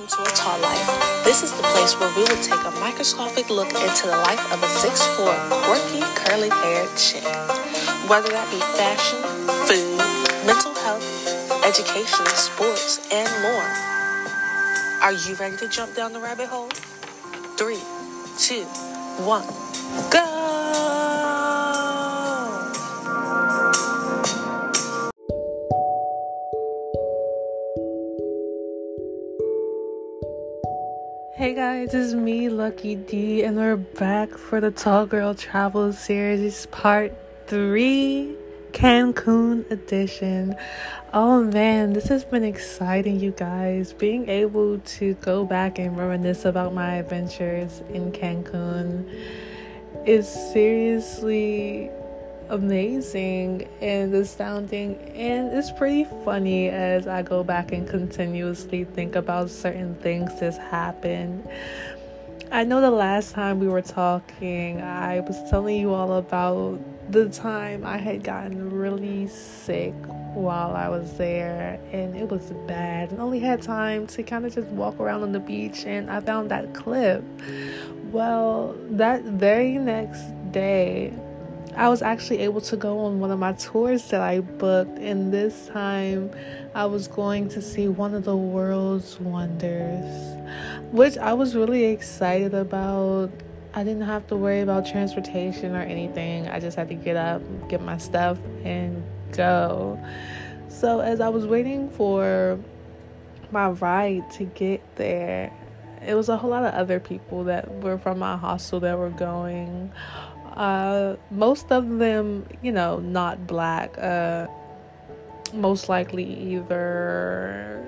Welcome to A Tall Life. This is the place where we will take a microscopic look into the life of a 6'4, quirky, curly haired chick. Whether that be fashion, food, mental health, education, sports, and more. Are you ready to jump down the rabbit hole? Three, two, one, go! Hey guys, it's me, Lucky D, and we're back for the Tall Girl Travel Series Part 3 Cancun Edition. Oh man, this has been exciting, you guys. Being able to go back and reminisce about my adventures in Cancun is seriously amazing and astounding and it's pretty funny as I go back and continuously think about certain things that's happened. I know the last time we were talking, I was telling you all about the time I had gotten really sick while I was there, and it was bad. And only had time to kind of just walk around on the beach, and I found that clip. Well, that very next day, I was actually able to go on one of my tours that I booked, and this time I was going to see one of the world's wonders, which I was really excited about. I didn't have to worry about transportation or anything. I just had to get up, get my stuff, and go. So, as I was waiting for my ride to get there, it was a whole lot of other people that were from my hostel that were going uh, most of them, you know, not black. Uh, most likely either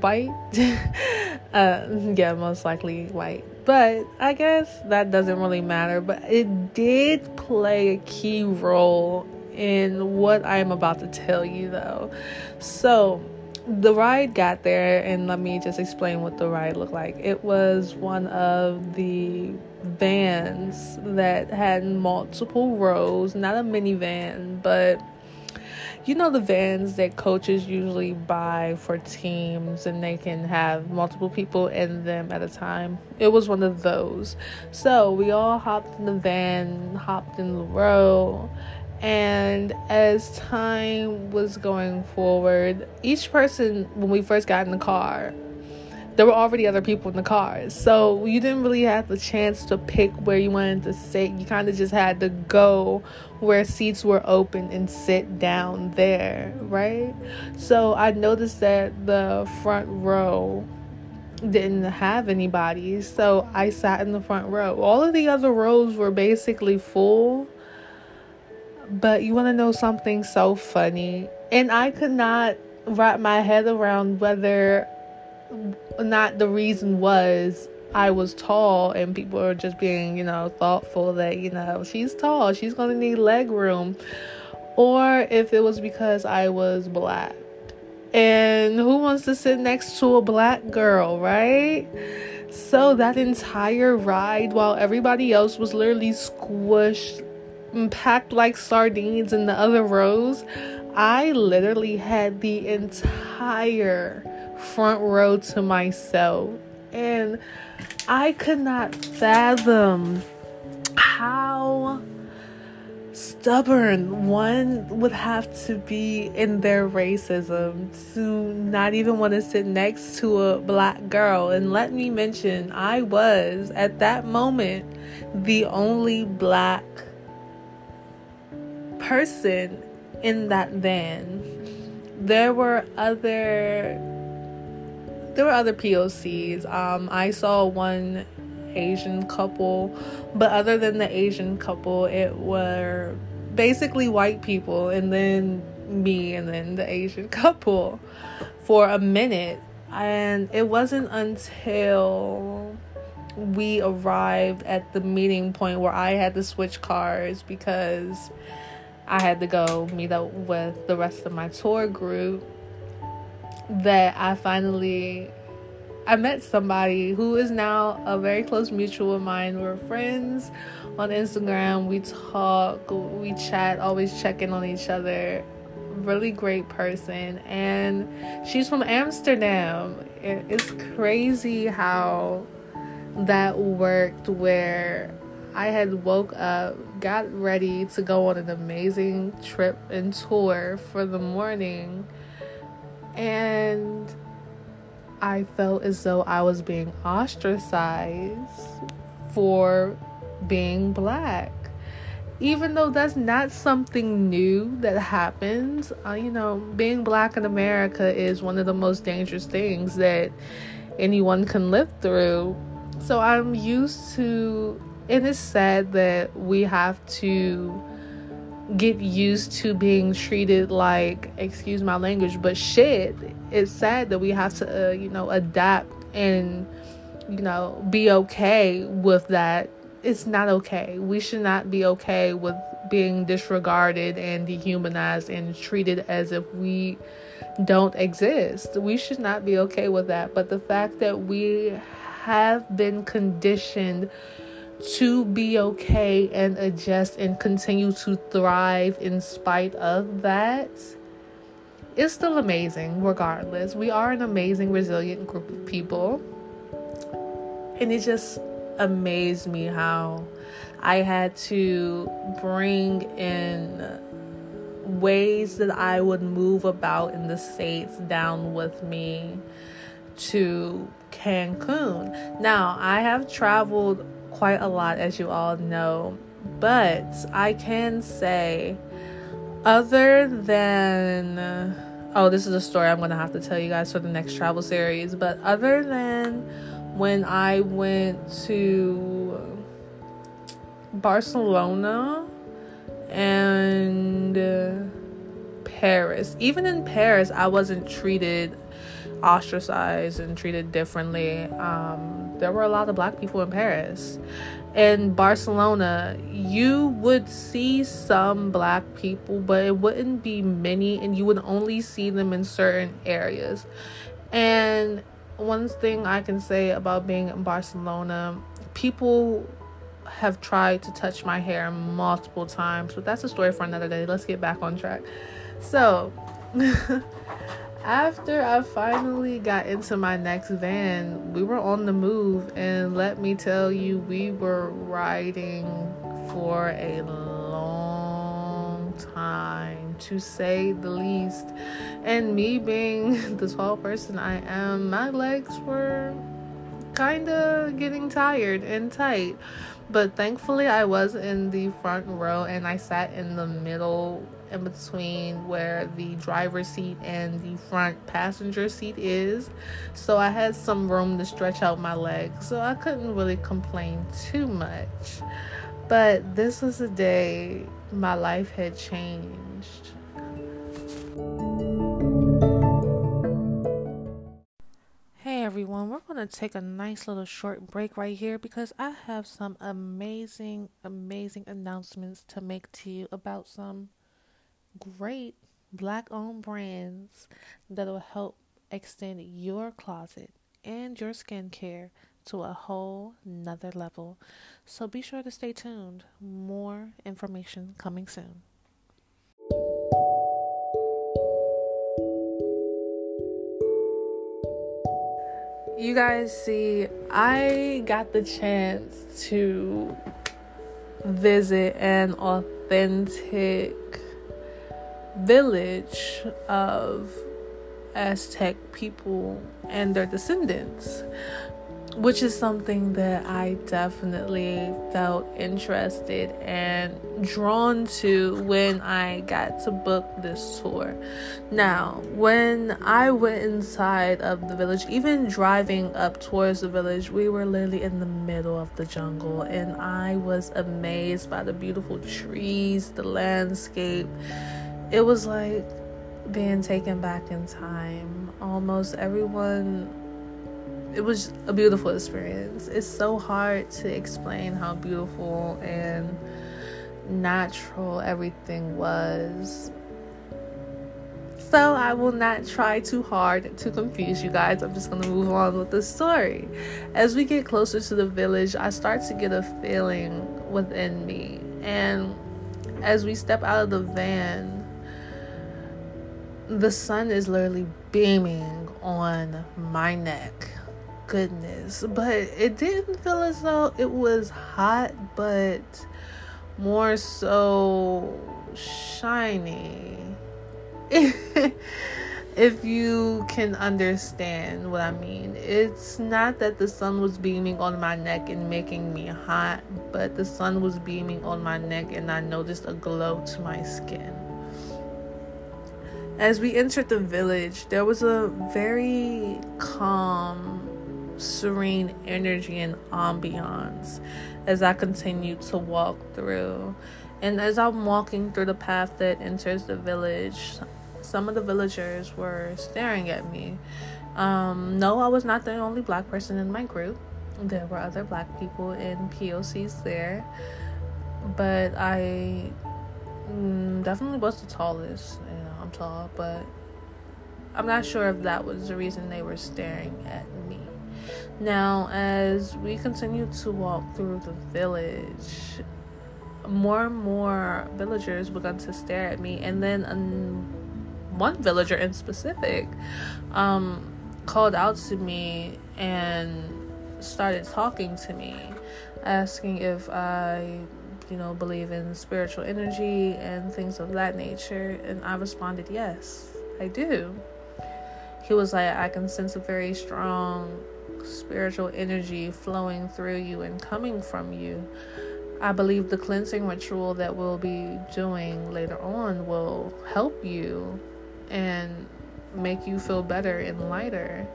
white. uh, yeah, most likely white. But I guess that doesn't really matter. But it did play a key role in what I'm about to tell you, though. So, the ride got there, and let me just explain what the ride looked like. It was one of the vans that had multiple rows, not a minivan, but you know the vans that coaches usually buy for teams and they can have multiple people in them at a time. It was one of those. So we all hopped in the van, hopped in the row, and as time was going forward, each person, when we first got in the car, there were already other people in the cars. So you didn't really have the chance to pick where you wanted to sit. You kind of just had to go where seats were open and sit down there, right? So I noticed that the front row didn't have anybody. So I sat in the front row. All of the other rows were basically full. But you want to know something so funny? And I could not wrap my head around whether not the reason was I was tall and people are just being, you know, thoughtful that, you know, she's tall, she's going to need leg room. Or if it was because I was black. And who wants to sit next to a black girl, right? So that entire ride, while everybody else was literally squished packed like sardines in the other rows, I literally had the entire front row to myself. And I could not fathom how stubborn one would have to be in their racism to not even want to sit next to a black girl. And let me mention, I was at that moment the only black person in that van. There were other there were other POCs. Um, I saw one Asian couple, but other than the Asian couple, it were basically white people, and then me, and then the Asian couple for a minute. And it wasn't until we arrived at the meeting point where I had to switch cars because I had to go meet up with the rest of my tour group that I finally I met somebody who is now a very close mutual of mine. We're friends on Instagram. We talk, we chat, always check in on each other. really great person, and she's from Amsterdam. It's crazy how that worked where I had woke up, got ready to go on an amazing trip and tour for the morning, and I felt as though I was being ostracized for being black. Even though that's not something new that happens, uh, you know, being black in America is one of the most dangerous things that anyone can live through. So I'm used to, and it's sad that we have to get used to being treated like, excuse my language, but shit. It's sad that we have to, uh, you know, adapt and, you know, be okay with that it's not okay. We should not be okay with being disregarded and dehumanized and treated as if we don't exist. We should not be okay with that. But the fact that we have been conditioned to be okay and adjust and continue to thrive in spite of that is still amazing, regardless. We are an amazing, resilient group of people. And it just amazed me how I had to bring in ways that I would move about in the States down with me to Cancun. Now, I have traveled quite a lot, as you all know, but I can say, other than oh, this is a story I'm going to have to tell you guys for the next travel series, but other than when I went to Barcelona and uh, Paris. Even in Paris, I wasn't treated ostracized and treated differently. Um, there were a lot of black people in Paris. In Barcelona, you would see some black people, but it wouldn't be many, and you would only see them in certain areas. And one thing I can say about being in Barcelona, people have tried to touch my hair multiple times, but that's a story for another day. Let's get back on track. So, after I finally got into my next van, we were on the move, and let me tell you, we were riding for a long time to say the least. And me being the tall person I am, my legs were kind of getting tired and tight. But thankfully, I was in the front row and I sat in the middle in between where the driver's seat and the front passenger seat is. So I had some room to stretch out my legs. So I couldn't really complain too much. But this was a day my life had changed. Everyone. We're going to take a nice little short break right here because I have some amazing, amazing announcements to make to you about some great black owned brands that'll help extend your closet and your skincare to a whole nother level. So be sure to stay tuned. More information coming soon. You guys see, I got the chance to visit an authentic village of Aztec people and their descendants which is something that I definitely felt interested and drawn to when I got to book this tour. Now, when I went inside of the village, even driving up towards the village, we were literally in the middle of the jungle, and I was amazed by the beautiful trees, the landscape. It was like being taken back in time. Almost everyone it was a beautiful experience. It's so hard to explain how beautiful and natural everything was. So I will not try too hard to confuse you guys. I'm just going to move on with the story. As we get closer to the village, I start to get a feeling within me. And as we step out of the van, the sun is literally beaming on my neck. Goodness. But it didn't feel as though it was hot, but more so shiny. if you can understand what I mean. It's not that the sun was beaming on my neck and making me hot, but the sun was beaming on my neck and I noticed a glow to my skin. As we entered the village, there was a very calm, serene energy and ambiance as I continued to walk through. And as I'm walking through the path that enters the village, some of the villagers were staring at me. Um, no, I was not the only black person in my group. There were other black people in POCs there, but I mm, definitely was the tallest. You know, I'm tall, but I'm not sure if that was the reason they were staring at me. Now, as we continue to walk through the village, more and more villagers began to stare at me, and then one villager in specific um, called out to me and started talking to me, asking if I, you know, believe in spiritual energy and things of that nature. And I responded, yes, I do. He was like, I can sense a very strong spiritual energy flowing through you and coming from you. I believe the cleansing ritual that we'll be doing later on will help you and make you feel better and lighter.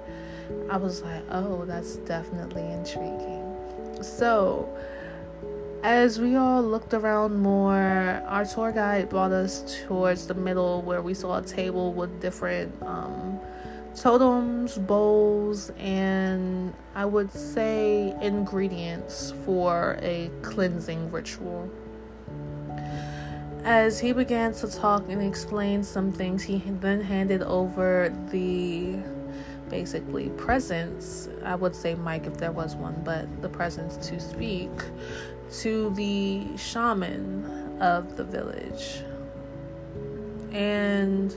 I was like, oh, that's definitely intriguing. So, as we all looked around more, our tour guide brought us towards the middle where we saw a table with different um, totems, bowls, and I would say ingredients for a cleansing ritual. As he began to talk and explain some things, he then handed over the basically presence. I would say mic if there was one, but the presence to speak to the shaman of the village. And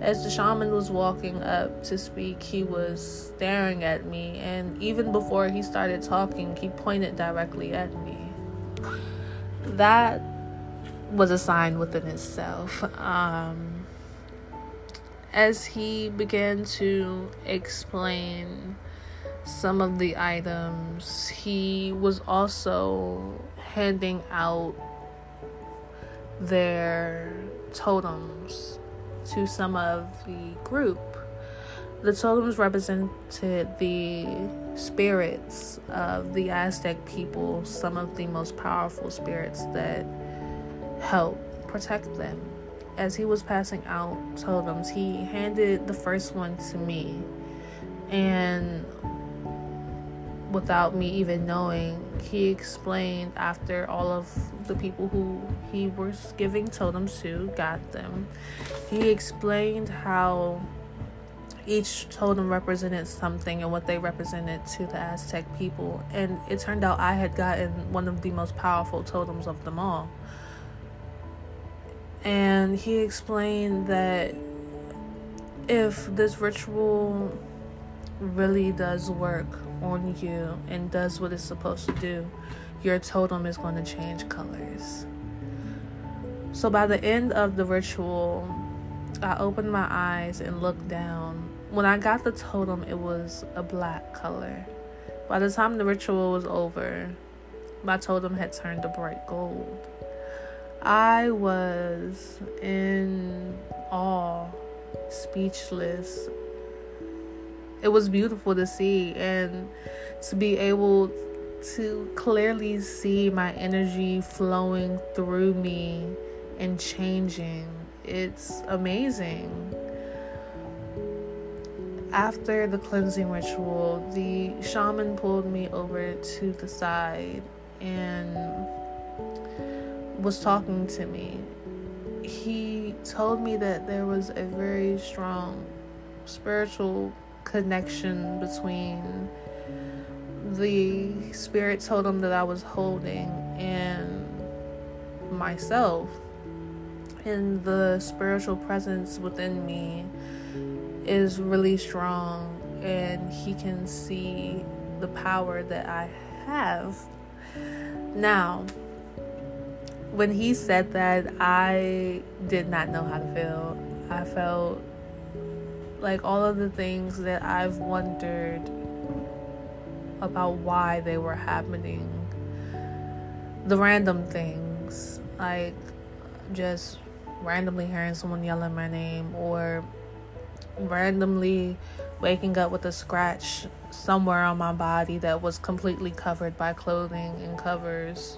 as the shaman was walking up to speak, he was staring at me, and even before he started talking, he pointed directly at me. That was a sign within itself. Um, as he began to explain some of the items, he was also handing out their totems to some of the group. The totems represented the spirits of the Aztec people, some of the most powerful spirits that help protect them. As he was passing out totems, he handed the first one to me. And without me even knowing, he explained after all of the people who he was giving totems to got them. He explained how each totem represented something and what they represented to the Aztec people. And it turned out I had gotten one of the most powerful totems of them all and he explained that if this ritual really does work on you and does what it's supposed to do, your totem is going to change colors. So by the end of the ritual, I opened my eyes and looked down. When I got the totem, it was a black color. By the time the ritual was over, my totem had turned to bright gold. I was in awe, speechless. It was beautiful to see and to be able to clearly see my energy flowing through me and changing. It's amazing. After the cleansing ritual, the shaman pulled me over to the side and was talking to me, he told me that there was a very strong spiritual connection between the spirit totem that I was holding and myself. and the spiritual presence within me is really strong and he can see the power that I have. Now, when he said that, I did not know how to feel. I felt like all of the things that I've wondered about why they were happening. The random things, like just randomly hearing someone yelling my name or randomly waking up with a scratch somewhere on my body that was completely covered by clothing and covers.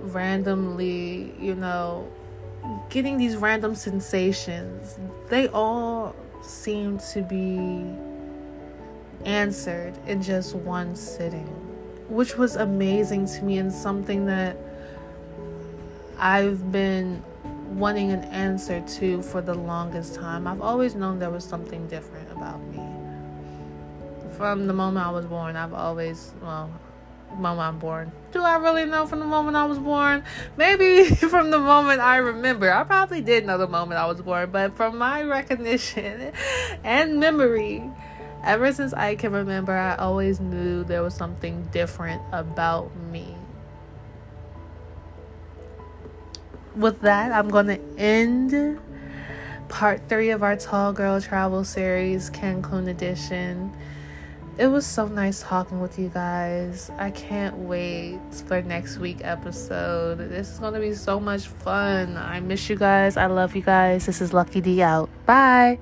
Randomly, you know, getting these random sensations. They all seem to be answered in just one sitting, which was amazing to me and something that I've been wanting an answer to for the longest time. I've always known there was something different about me. From the moment I was born, I've always, well, moment I'm born. Do I really know from the moment I was born? Maybe from the moment I remember. I probably did know the moment I was born, but from my recognition and memory, ever since I can remember, I always knew there was something different about me. with that, I'm going to end part three of our Tall Girl Travel Series, Cancun Edition. It was so nice talking with you guys. I can't wait for next week episode. This is going to be so much fun. I miss you guys. I love you guys. This is Lucky D out. Bye.